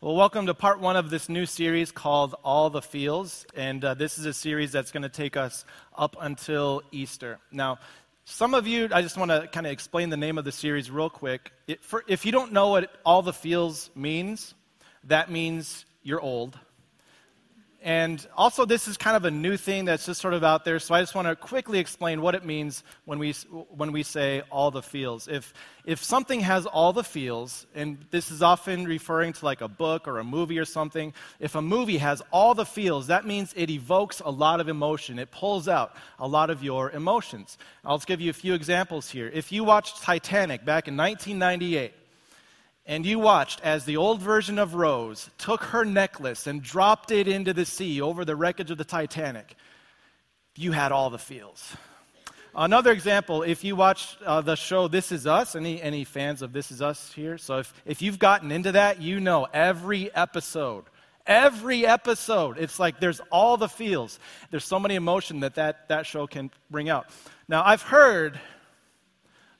Well, welcome to part one of this new series called All the Feels. And uh, this is a series that's going to take us up until Easter. Now, some of you, I just want to kind of explain the name of the series real quick. It, for, if you don't know what All the Feels means, that means you're old. And also, this is kind of a new thing that's just sort of out there, so I just want to quickly explain what it means when we, when we say all the feels. If, if something has all the feels, and this is often referring to like a book or a movie or something, if a movie has all the feels, that means it evokes a lot of emotion. It pulls out a lot of your emotions. I'll just give you a few examples here. If you watched Titanic back in 1998, and you watched as the old version of Rose took her necklace and dropped it into the sea over the wreckage of the Titanic, you had all the feels. Another example, if you watch uh, the show This Is Us, any, any fans of This Is Us here? So if, if you've gotten into that, you know every episode, every episode, it's like there's all the feels. There's so many emotion that that, that show can bring out. Now, I've heard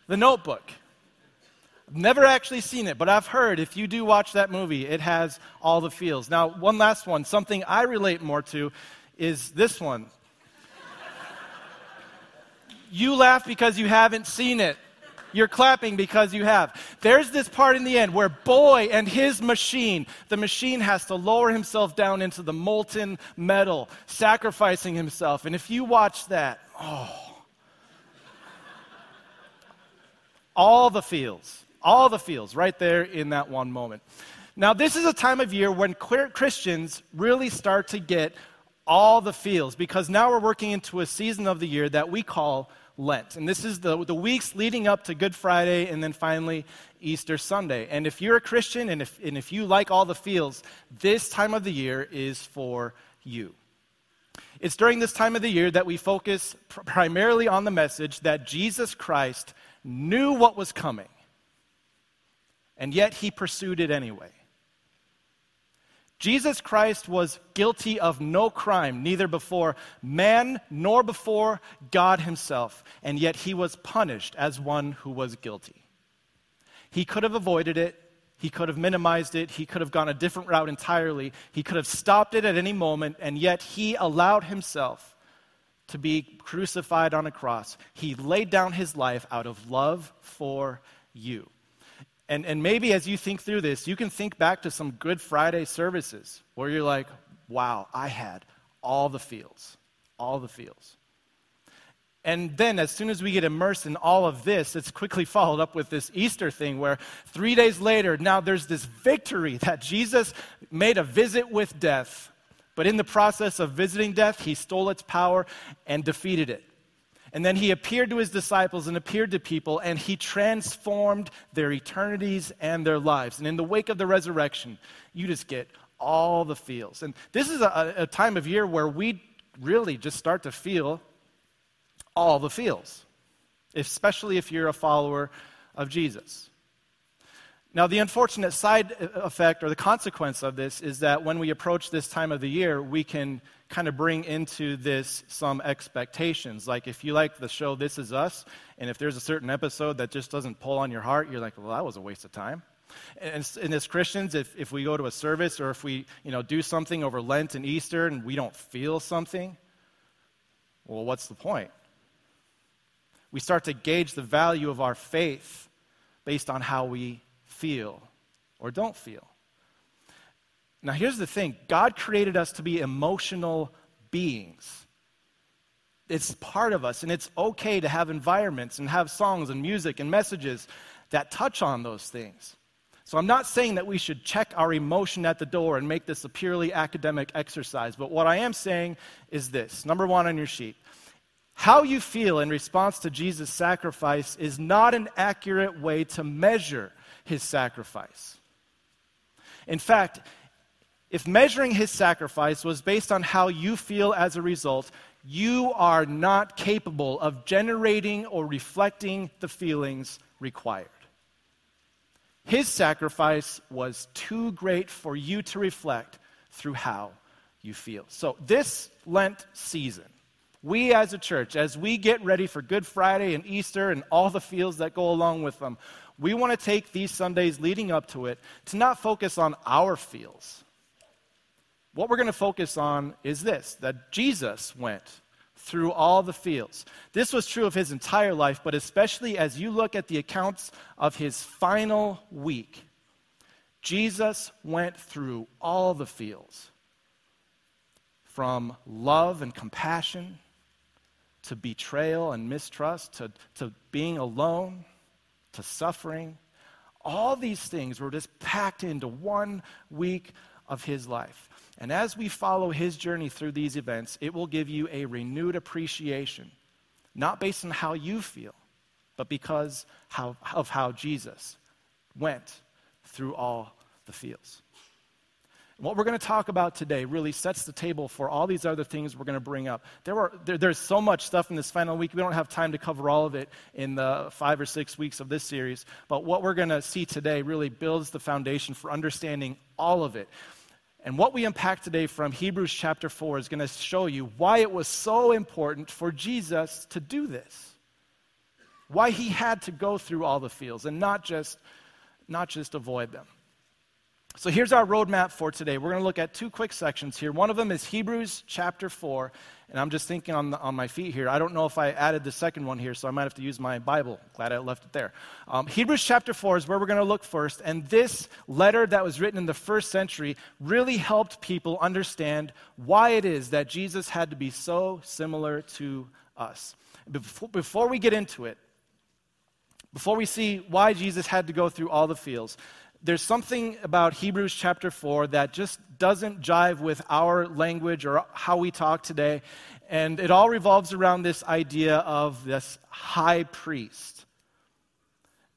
The Notebook. Never actually seen it, but I've heard if you do watch that movie, it has all the feels. Now, one last one, something I relate more to is this one. you laugh because you haven't seen it. You're clapping because you have. There's this part in the end where Boy and his machine, the machine has to lower himself down into the molten metal, sacrificing himself. And if you watch that, oh, all the feels. All the feels right there in that one moment. Now, this is a time of year when queer Christians really start to get all the feels because now we're working into a season of the year that we call Lent. And this is the, the weeks leading up to Good Friday and then finally Easter Sunday. And if you're a Christian and if, and if you like all the feels, this time of the year is for you. It's during this time of the year that we focus pr- primarily on the message that Jesus Christ knew what was coming and yet he pursued it anyway. Jesus Christ was guilty of no crime, neither before man nor before God himself, and yet he was punished as one who was guilty. He could have avoided it, he could have minimized it, he could have gone a different route entirely, he could have stopped it at any moment, and yet he allowed himself to be crucified on a cross. He laid down his life out of love for you. And, and maybe as you think through this, you can think back to some Good Friday services where you're like, wow, I had all the feels, all the feels. And then, as soon as we get immersed in all of this, it's quickly followed up with this Easter thing where three days later, now there's this victory that Jesus made a visit with death. But in the process of visiting death, he stole its power and defeated it. And then he appeared to his disciples and appeared to people, and he transformed their eternities and their lives. And in the wake of the resurrection, you just get all the feels. And this is a, a time of year where we really just start to feel all the feels, especially if you're a follower of Jesus. Now, the unfortunate side effect or the consequence of this is that when we approach this time of the year, we can kind of bring into this some expectations. Like if you like the show This Is Us, and if there's a certain episode that just doesn't pull on your heart, you're like, well, that was a waste of time. And, and as Christians, if, if we go to a service or if we you know, do something over Lent and Easter and we don't feel something, well, what's the point? We start to gauge the value of our faith based on how we feel or don't feel. Now, here's the thing God created us to be emotional beings. It's part of us, and it's okay to have environments and have songs and music and messages that touch on those things. So, I'm not saying that we should check our emotion at the door and make this a purely academic exercise, but what I am saying is this number one on your sheet how you feel in response to Jesus' sacrifice is not an accurate way to measure his sacrifice. In fact, if measuring his sacrifice was based on how you feel as a result, you are not capable of generating or reflecting the feelings required. His sacrifice was too great for you to reflect through how you feel. So, this Lent season, We as a church, as we get ready for Good Friday and Easter and all the feels that go along with them, we want to take these Sundays leading up to it to not focus on our feels. What we're going to focus on is this that Jesus went through all the feels. This was true of his entire life, but especially as you look at the accounts of his final week, Jesus went through all the fields from love and compassion to betrayal and mistrust to, to being alone to suffering. All these things were just packed into one week of his life. And as we follow his journey through these events, it will give you a renewed appreciation, not based on how you feel, but because how, of how Jesus went through all the feels. What we're going to talk about today really sets the table for all these other things we're going to bring up. There were, there, there's so much stuff in this final week. We don't have time to cover all of it in the five or six weeks of this series. But what we're going to see today really builds the foundation for understanding all of it. And what we unpack today from Hebrews chapter 4 is going to show you why it was so important for Jesus to do this. Why he had to go through all the feels and not just, not just avoid them. So here's our roadmap for today. We're going to look at two quick sections here. One of them is Hebrews chapter 4. And I'm just thinking on, the, on my feet here. I don't know if I added the second one here, so I might have to use my Bible. Glad I left it there. Um, Hebrews chapter 4 is where we're going to look first. And this letter that was written in the first century really helped people understand why it is that Jesus had to be so similar to us. Before, before we get into it, before we see why Jesus had to go through all the feels, there's something about Hebrews chapter 4 that just doesn't jive with our language or how we talk today. And it all revolves around this idea of this high priest.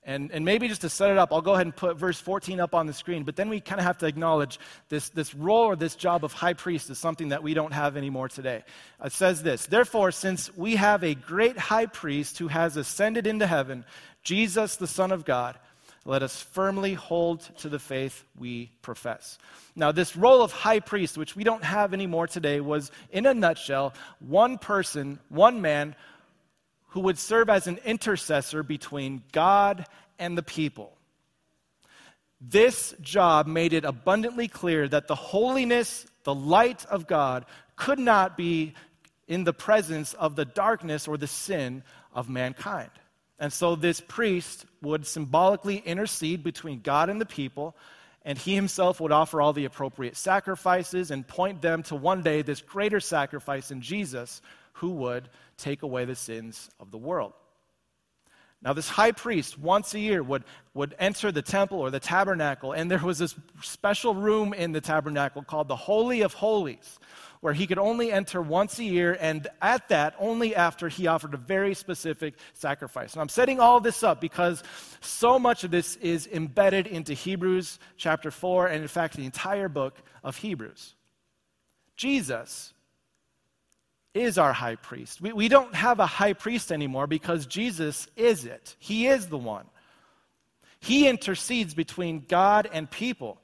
And, and maybe just to set it up, I'll go ahead and put verse 14 up on the screen. But then we kind of have to acknowledge this, this role or this job of high priest is something that we don't have anymore today. It says this Therefore, since we have a great high priest who has ascended into heaven, Jesus, the Son of God, let us firmly hold to the faith we profess. Now, this role of high priest, which we don't have anymore today, was in a nutshell one person, one man, who would serve as an intercessor between God and the people. This job made it abundantly clear that the holiness, the light of God, could not be in the presence of the darkness or the sin of mankind. And so this priest would symbolically intercede between God and the people, and he himself would offer all the appropriate sacrifices and point them to one day this greater sacrifice in Jesus who would take away the sins of the world. Now, this high priest once a year would, would enter the temple or the tabernacle, and there was this special room in the tabernacle called the Holy of Holies where he could only enter once a year, and at that, only after he offered a very specific sacrifice. And I'm setting all this up because so much of this is embedded into Hebrews chapter 4, and in fact, the entire book of Hebrews. Jesus is our high priest. We, we don't have a high priest anymore because Jesus is it. He is the one. He intercedes between God and people.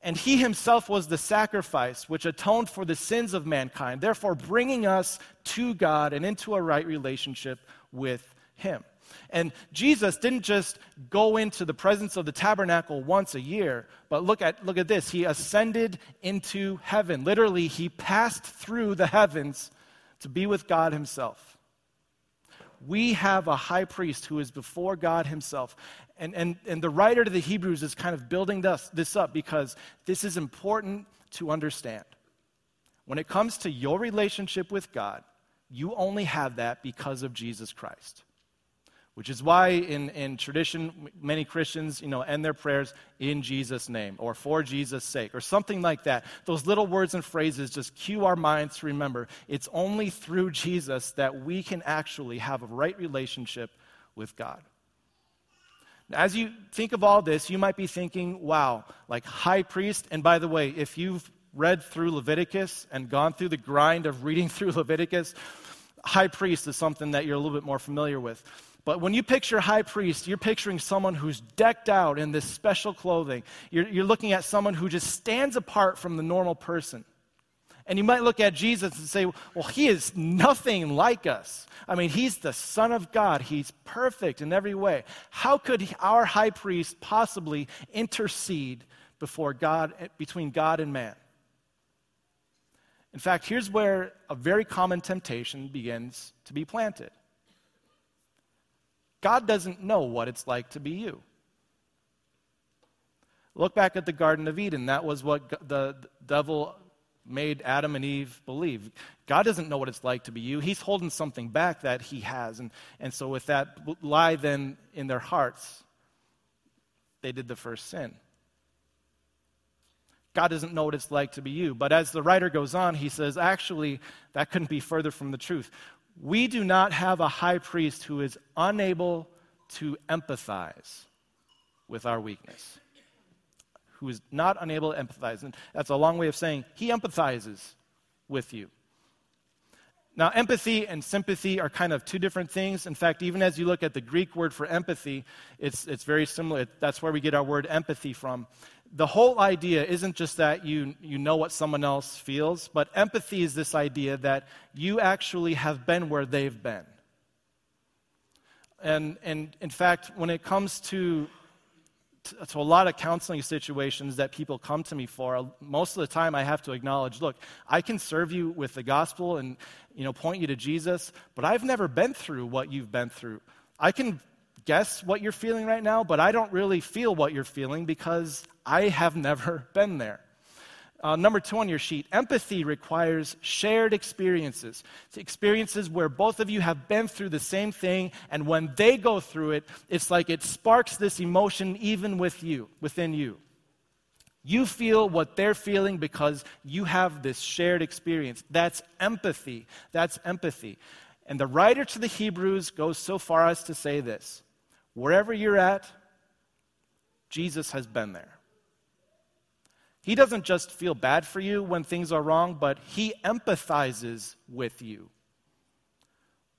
And he himself was the sacrifice which atoned for the sins of mankind, therefore bringing us to God and into a right relationship with him. And Jesus didn't just go into the presence of the tabernacle once a year, but look at, look at this. He ascended into heaven. Literally, he passed through the heavens to be with God himself. We have a high priest who is before God himself. And, and, and the writer to the Hebrews is kind of building this, this up because this is important to understand. When it comes to your relationship with God, you only have that because of Jesus Christ. Which is why in, in tradition, many Christians, you know, end their prayers in Jesus' name or for Jesus' sake or something like that. Those little words and phrases just cue our minds to remember it's only through Jesus that we can actually have a right relationship with God. As you think of all this, you might be thinking, wow, like high priest. And by the way, if you've read through Leviticus and gone through the grind of reading through Leviticus, high priest is something that you're a little bit more familiar with. But when you picture a high priest, you're picturing someone who's decked out in this special clothing. You're, you're looking at someone who just stands apart from the normal person. And you might look at Jesus and say, well, he is nothing like us. I mean, he's the Son of God. He's perfect in every way. How could our high priest possibly intercede before God, between God and man? In fact, here's where a very common temptation begins to be planted. God doesn't know what it's like to be you. Look back at the Garden of Eden. That was what the devil made Adam and Eve believe. God doesn't know what it's like to be you. He's holding something back that he has. And, and so, with that lie then in their hearts, they did the first sin. God doesn't know what it's like to be you. But as the writer goes on, he says, actually, that couldn't be further from the truth. We do not have a high priest who is unable to empathize with our weakness who is not unable to empathize. And that's a long way of saying he empathizes with you. Now, empathy and sympathy are kind of two different things. In fact, even as you look at the Greek word for empathy, it's, it's very similar. That's where we get our word empathy from. The whole idea isn't just that you, you know what someone else feels, but empathy is this idea that you actually have been where they've been. And, and in fact, when it comes to to a lot of counseling situations that people come to me for, most of the time I have to acknowledge, look, I can serve you with the gospel and you know point you to Jesus, but I've never been through what you've been through. I can guess what you're feeling right now, but I don't really feel what you're feeling because I have never been there. Uh, number two on your sheet empathy requires shared experiences. It's experiences where both of you have been through the same thing, and when they go through it, it's like it sparks this emotion even with you, within you. You feel what they're feeling because you have this shared experience. That's empathy. That's empathy. And the writer to the Hebrews goes so far as to say this wherever you're at, Jesus has been there. He doesn't just feel bad for you when things are wrong, but he empathizes with you.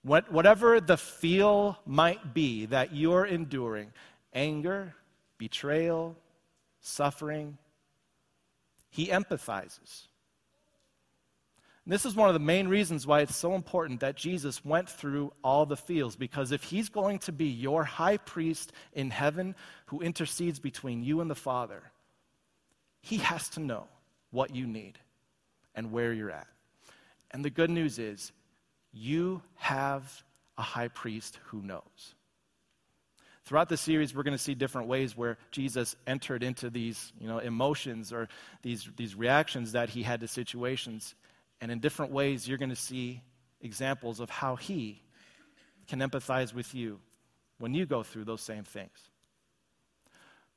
What, whatever the feel might be that you're enduring anger, betrayal, suffering he empathizes. And this is one of the main reasons why it's so important that Jesus went through all the feels, because if he's going to be your high priest in heaven who intercedes between you and the Father, he has to know what you need and where you're at. And the good news is, you have a high priest who knows. Throughout the series, we're going to see different ways where Jesus entered into these you know, emotions or these, these reactions that he had to situations. And in different ways, you're going to see examples of how he can empathize with you when you go through those same things.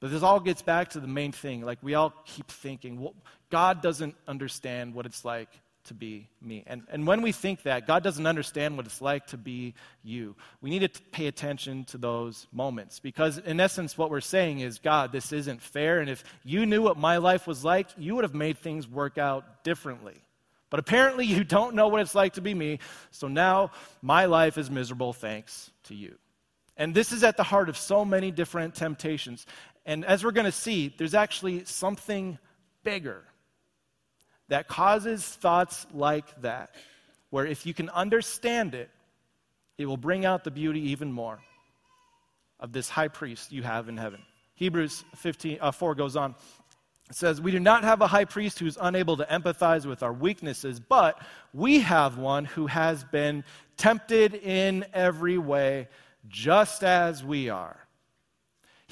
But this all gets back to the main thing. Like, we all keep thinking, well, God doesn't understand what it's like to be me. And, and when we think that, God doesn't understand what it's like to be you, we need to pay attention to those moments. Because, in essence, what we're saying is, God, this isn't fair. And if you knew what my life was like, you would have made things work out differently. But apparently, you don't know what it's like to be me. So now my life is miserable thanks to you. And this is at the heart of so many different temptations. And as we're going to see, there's actually something bigger that causes thoughts like that, where if you can understand it, it will bring out the beauty even more of this high priest you have in heaven. Hebrews 15, uh, 4 goes on. It says, We do not have a high priest who's unable to empathize with our weaknesses, but we have one who has been tempted in every way, just as we are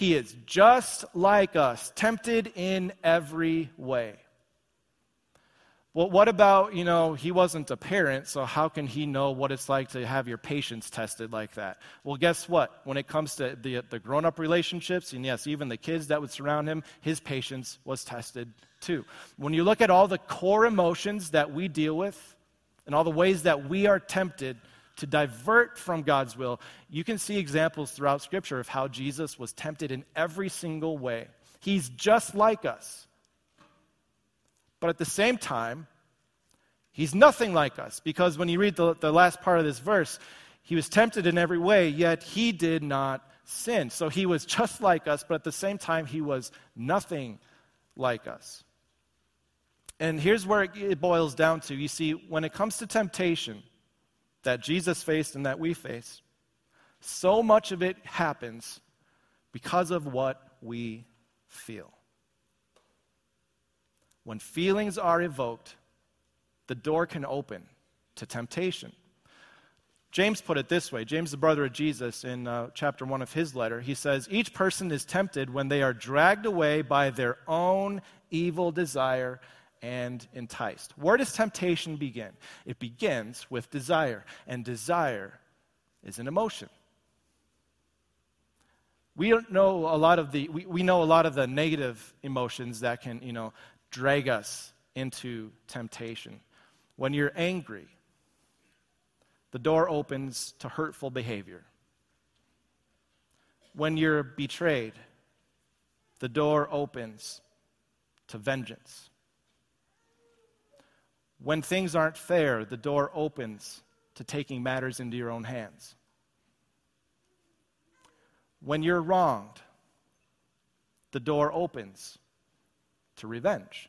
he is just like us, tempted in every way. Well, what about, you know, he wasn't a parent, so how can he know what it's like to have your patience tested like that? Well, guess what? When it comes to the, the grown up relationships, and yes, even the kids that would surround him, his patience was tested too. When you look at all the core emotions that we deal with and all the ways that we are tempted, to divert from God's will, you can see examples throughout Scripture of how Jesus was tempted in every single way. He's just like us. But at the same time, he's nothing like us because when you read the, the last part of this verse, he was tempted in every way, yet he did not sin. So he was just like us, but at the same time, he was nothing like us. And here's where it boils down to. You see, when it comes to temptation that Jesus faced and that we face, so much of it happens because of what we feel. When feelings are evoked, the door can open to temptation. James put it this way James, the brother of Jesus, in uh, chapter 1 of his letter, he says, Each person is tempted when they are dragged away by their own evil desire and enticed. Where does temptation begin? It begins with desire, and desire is an emotion. We don't know a lot of the we, we know a lot of the negative emotions that can, you know, drag us into temptation. When you're angry, the door opens to hurtful behavior. When you're betrayed, the door opens to vengeance. When things aren't fair, the door opens to taking matters into your own hands. When you're wronged, the door opens to revenge.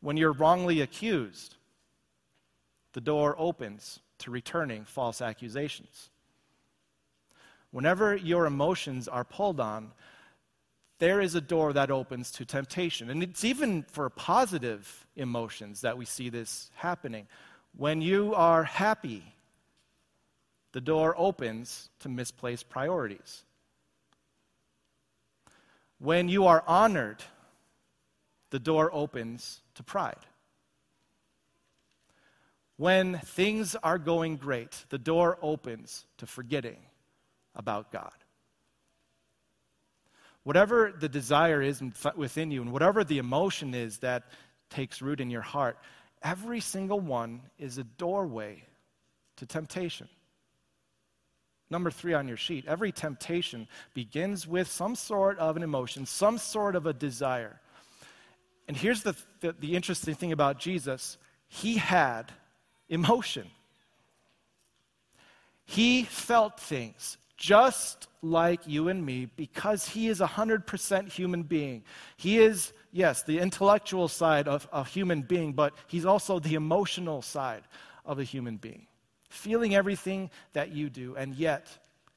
When you're wrongly accused, the door opens to returning false accusations. Whenever your emotions are pulled on, there is a door that opens to temptation. And it's even for positive emotions that we see this happening. When you are happy, the door opens to misplaced priorities. When you are honored, the door opens to pride. When things are going great, the door opens to forgetting about God. Whatever the desire is within you, and whatever the emotion is that takes root in your heart, every single one is a doorway to temptation. Number three on your sheet every temptation begins with some sort of an emotion, some sort of a desire. And here's the, the, the interesting thing about Jesus he had emotion. He felt things just like you and me because he is a 100% human being. He is, yes, the intellectual side of a human being, but he's also the emotional side of a human being, feeling everything that you do. And yet,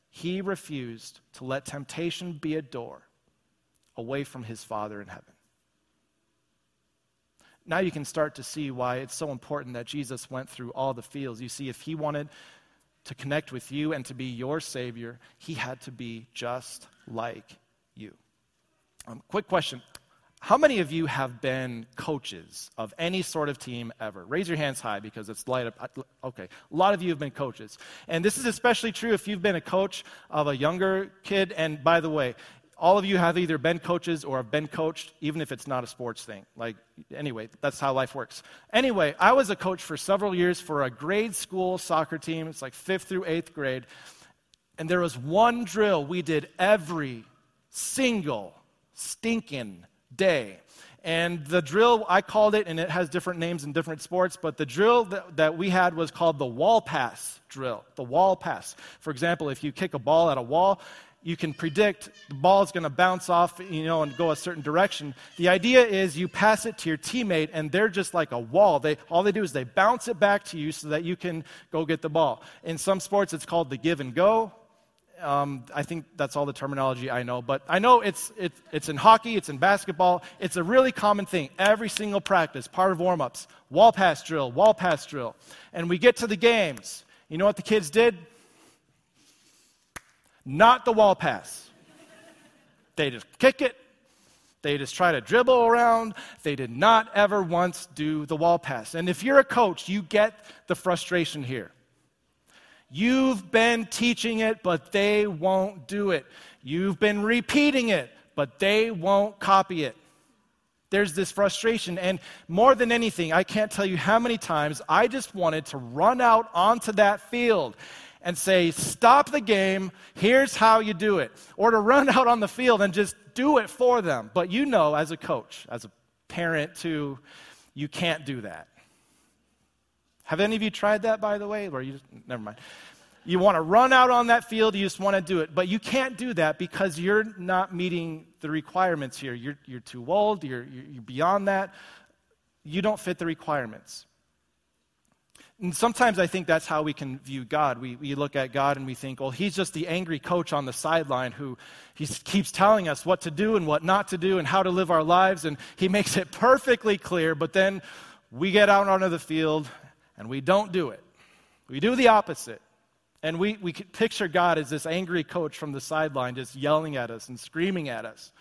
he refused to let temptation be a door away from his Father in heaven now you can start to see why it's so important that Jesus went through all the feels. You see, if he wanted to connect with you and to be your Savior, he had to be just like you. Um, quick question How many of you have been coaches of any sort of team ever? Raise your hands high because it's light up. Okay, a lot of you have been coaches. And this is especially true if you've been a coach of a younger kid. And by the way, all of you have either been coaches or have been coached, even if it's not a sports thing. Like, anyway, that's how life works. Anyway, I was a coach for several years for a grade school soccer team. It's like fifth through eighth grade. And there was one drill we did every single stinking day. And the drill, I called it, and it has different names in different sports, but the drill that, that we had was called the wall pass drill. The wall pass. For example, if you kick a ball at a wall, you can predict the ball is going to bounce off, you know, and go a certain direction. The idea is you pass it to your teammate, and they're just like a wall. They, all they do is they bounce it back to you so that you can go get the ball. In some sports, it's called the give and go. Um, I think that's all the terminology I know. But I know it's, it, it's in hockey, it's in basketball. It's a really common thing. Every single practice, part of warm ups, wall pass drill, wall pass drill. And we get to the games. You know what the kids did? not the wall pass. They just kick it. They just try to dribble around. They did not ever once do the wall pass. And if you're a coach, you get the frustration here. You've been teaching it, but they won't do it. You've been repeating it, but they won't copy it. There's this frustration. And more than anything, I can't tell you how many times I just wanted to run out onto that field and say, Stop the game, here's how you do it. Or to run out on the field and just do it for them. But you know, as a coach, as a parent, too, you can't do that. Have any of you tried that, by the way? Or you just, never mind. You want to run out on that field, you just want to do it. But you can't do that because you're not meeting the requirements here. You're, you're too old, you're, you're beyond that. You don't fit the requirements. And sometimes I think that's how we can view God. We, we look at God and we think, well, he's just the angry coach on the sideline who he keeps telling us what to do and what not to do and how to live our lives, and he makes it perfectly clear, but then we get out onto the field and we don't do it. We do the opposite. And we, we picture God as this angry coach from the sideline just yelling at us and screaming at us.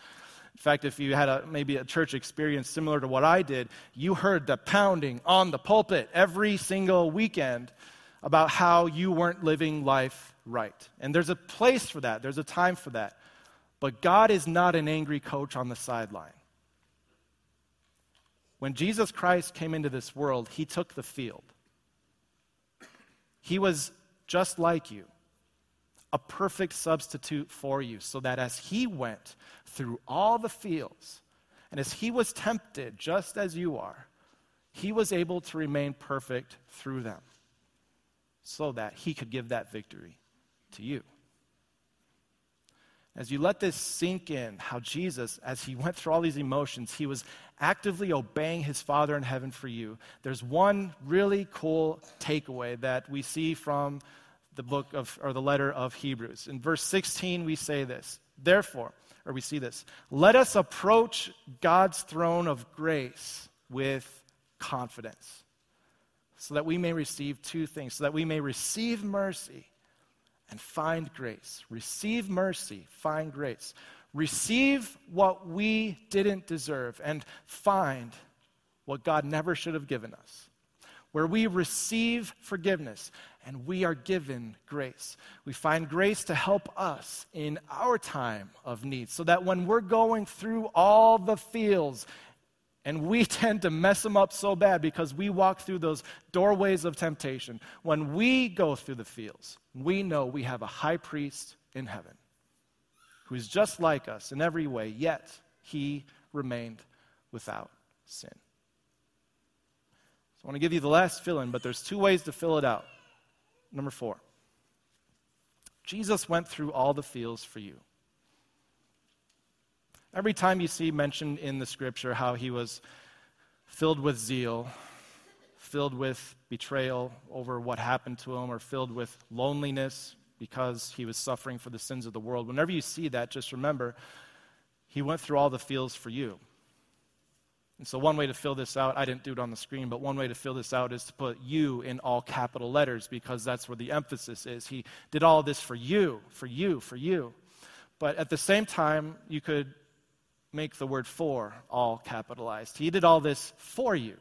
In fact, if you had a, maybe a church experience similar to what I did, you heard the pounding on the pulpit every single weekend about how you weren't living life right. And there's a place for that, there's a time for that. But God is not an angry coach on the sideline. When Jesus Christ came into this world, he took the field. He was just like you, a perfect substitute for you, so that as he went through all the feels, and as he was tempted just as you are, he was able to remain perfect through them, so that he could give that victory to you. As you let this sink in, how Jesus, as he went through all these emotions, he was actively obeying his Father in heaven for you. There's one really cool takeaway that we see from the book of, or the letter of Hebrews. In verse 16, we say this Therefore, or we see this, let us approach God's throne of grace with confidence, so that we may receive two things, so that we may receive mercy and find grace. Receive mercy, find grace. Receive what we didn't deserve and find what God never should have given us. Where we receive forgiveness and we are given grace. We find grace to help us in our time of need so that when we're going through all the feels and we tend to mess them up so bad because we walk through those doorways of temptation. When we go through the feels, we know we have a high priest in heaven who's just like us in every way, yet he remained without sin. So I want to give you the last fill in, but there's two ways to fill it out. Number four Jesus went through all the fields for you. Every time you see mentioned in the scripture how he was filled with zeal, filled with betrayal over what happened to him, or filled with loneliness because he was suffering for the sins of the world, whenever you see that, just remember he went through all the feels for you. And so, one way to fill this out, I didn't do it on the screen, but one way to fill this out is to put you in all capital letters because that's where the emphasis is. He did all this for you, for you, for you. But at the same time, you could make the word for all capitalized. He did all this for you.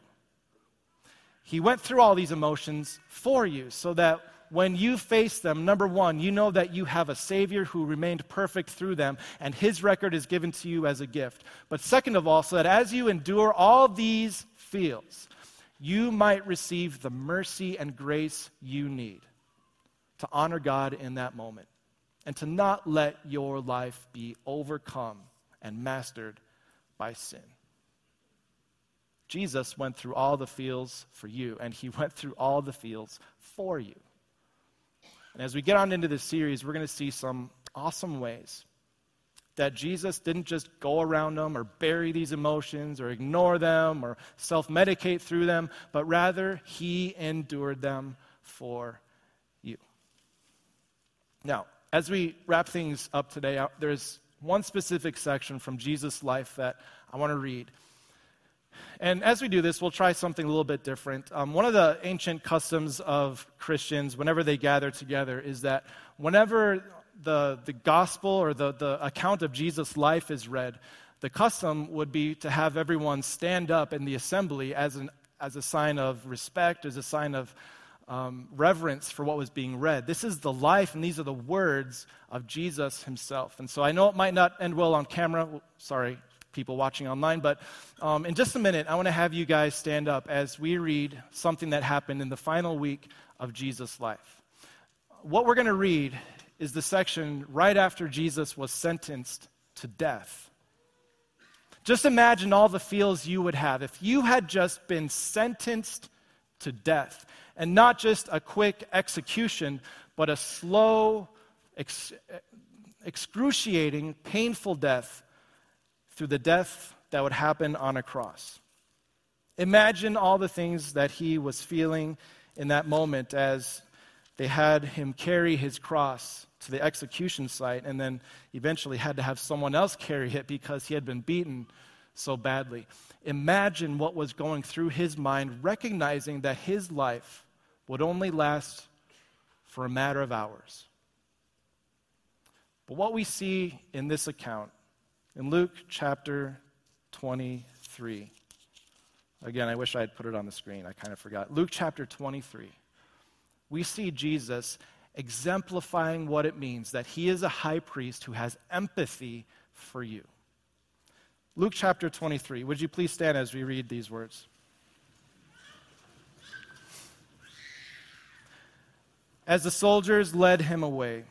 He went through all these emotions for you so that when you face them, number one, you know that you have a Savior who remained perfect through them, and His record is given to you as a gift. But second of all, so that as you endure all these feels, you might receive the mercy and grace you need to honor God in that moment and to not let your life be overcome and mastered by sin. Jesus went through all the feels for you, and he went through all the feels for you. And as we get on into this series, we're going to see some awesome ways that Jesus didn't just go around them or bury these emotions or ignore them or self medicate through them, but rather he endured them for you. Now, as we wrap things up today, uh, there's one specific section from Jesus' life that I want to read. And as we do this, we'll try something a little bit different. Um, one of the ancient customs of Christians, whenever they gather together, is that whenever the, the gospel or the, the account of Jesus' life is read, the custom would be to have everyone stand up in the assembly as, an, as a sign of respect, as a sign of um, reverence for what was being read. This is the life, and these are the words of Jesus himself. And so I know it might not end well on camera. Sorry, people watching online, but um, in just a minute, I want to have you guys stand up as we read something that happened in the final week of Jesus' life. What we're going to read is the section right after Jesus was sentenced to death. Just imagine all the feels you would have if you had just been sentenced to death and not just a quick execution, but a slow, ex- excruciating, painful death through the death that would happen on a cross. Imagine all the things that he was feeling in that moment as they had him carry his cross to the execution site and then eventually had to have someone else carry it because he had been beaten so badly. Imagine what was going through his mind, recognizing that his life would only last for a matter of hours. But what we see in this account, in Luke chapter 23, again, I wish I had put it on the screen. I kind of forgot. Luke chapter 23 we see Jesus exemplifying what it means that he is a high priest who has empathy for you. Luke chapter 23. Would you please stand as we read these words? As the soldiers led him away,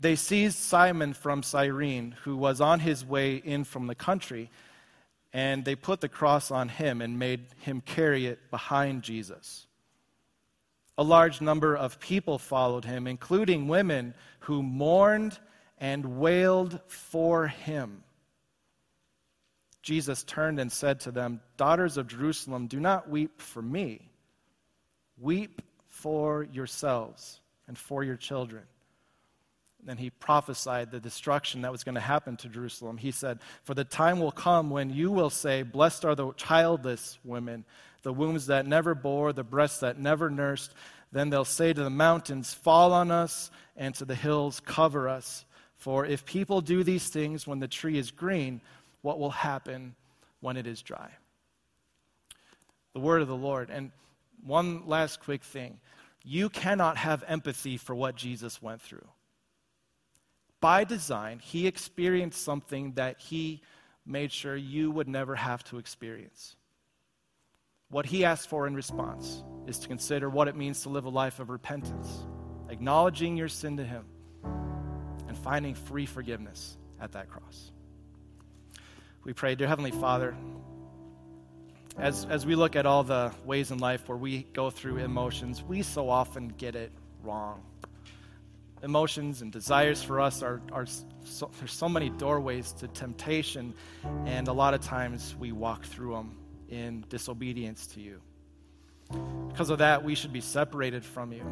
they seized Simon from Cyrene, who was on his way in from the country, and they put the cross on him and made him carry it behind Jesus. A large number of people followed him, including women who mourned and wailed for him. Jesus turned and said to them, Daughters of Jerusalem, do not weep for me. Weep for yourselves and for your children. then he prophesied the destruction that was going to happen to Jerusalem. He said, For the time will come when you will say, Blessed are the childless women the wombs that never bore, the breasts that never nursed. Then they'll say to the mountains, Fall on us, and to the hills, Cover us. For if people do these things when the tree is green, what will happen when it is dry? The word of the Lord. And one last quick thing you cannot have empathy for what Jesus went through. By design, he experienced something that he made sure you would never have to experience. What he asks for in response is to consider what it means to live a life of repentance, acknowledging your sin to him, and finding free forgiveness at that cross. We pray, dear Heavenly Father, as, as we look at all the ways in life where we go through emotions, we so often get it wrong. Emotions and desires for us are, are so, there's so many doorways to temptation, and a lot of times we walk through them in disobedience to you. Because of that, we should be separated from you.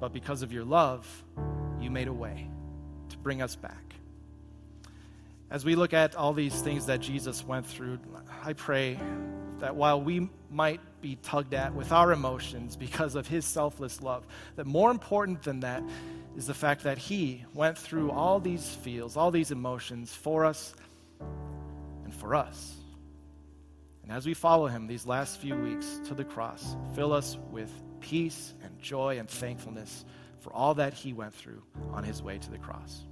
But because of your love, you made a way to bring us back. As we look at all these things that Jesus went through, I pray that while we might be tugged at with our emotions because of his selfless love, that more important than that is the fact that he went through all these feels, all these emotions for us and for us. And as we follow him these last few weeks to the cross, fill us with peace and joy and thankfulness for all that he went through on his way to the cross.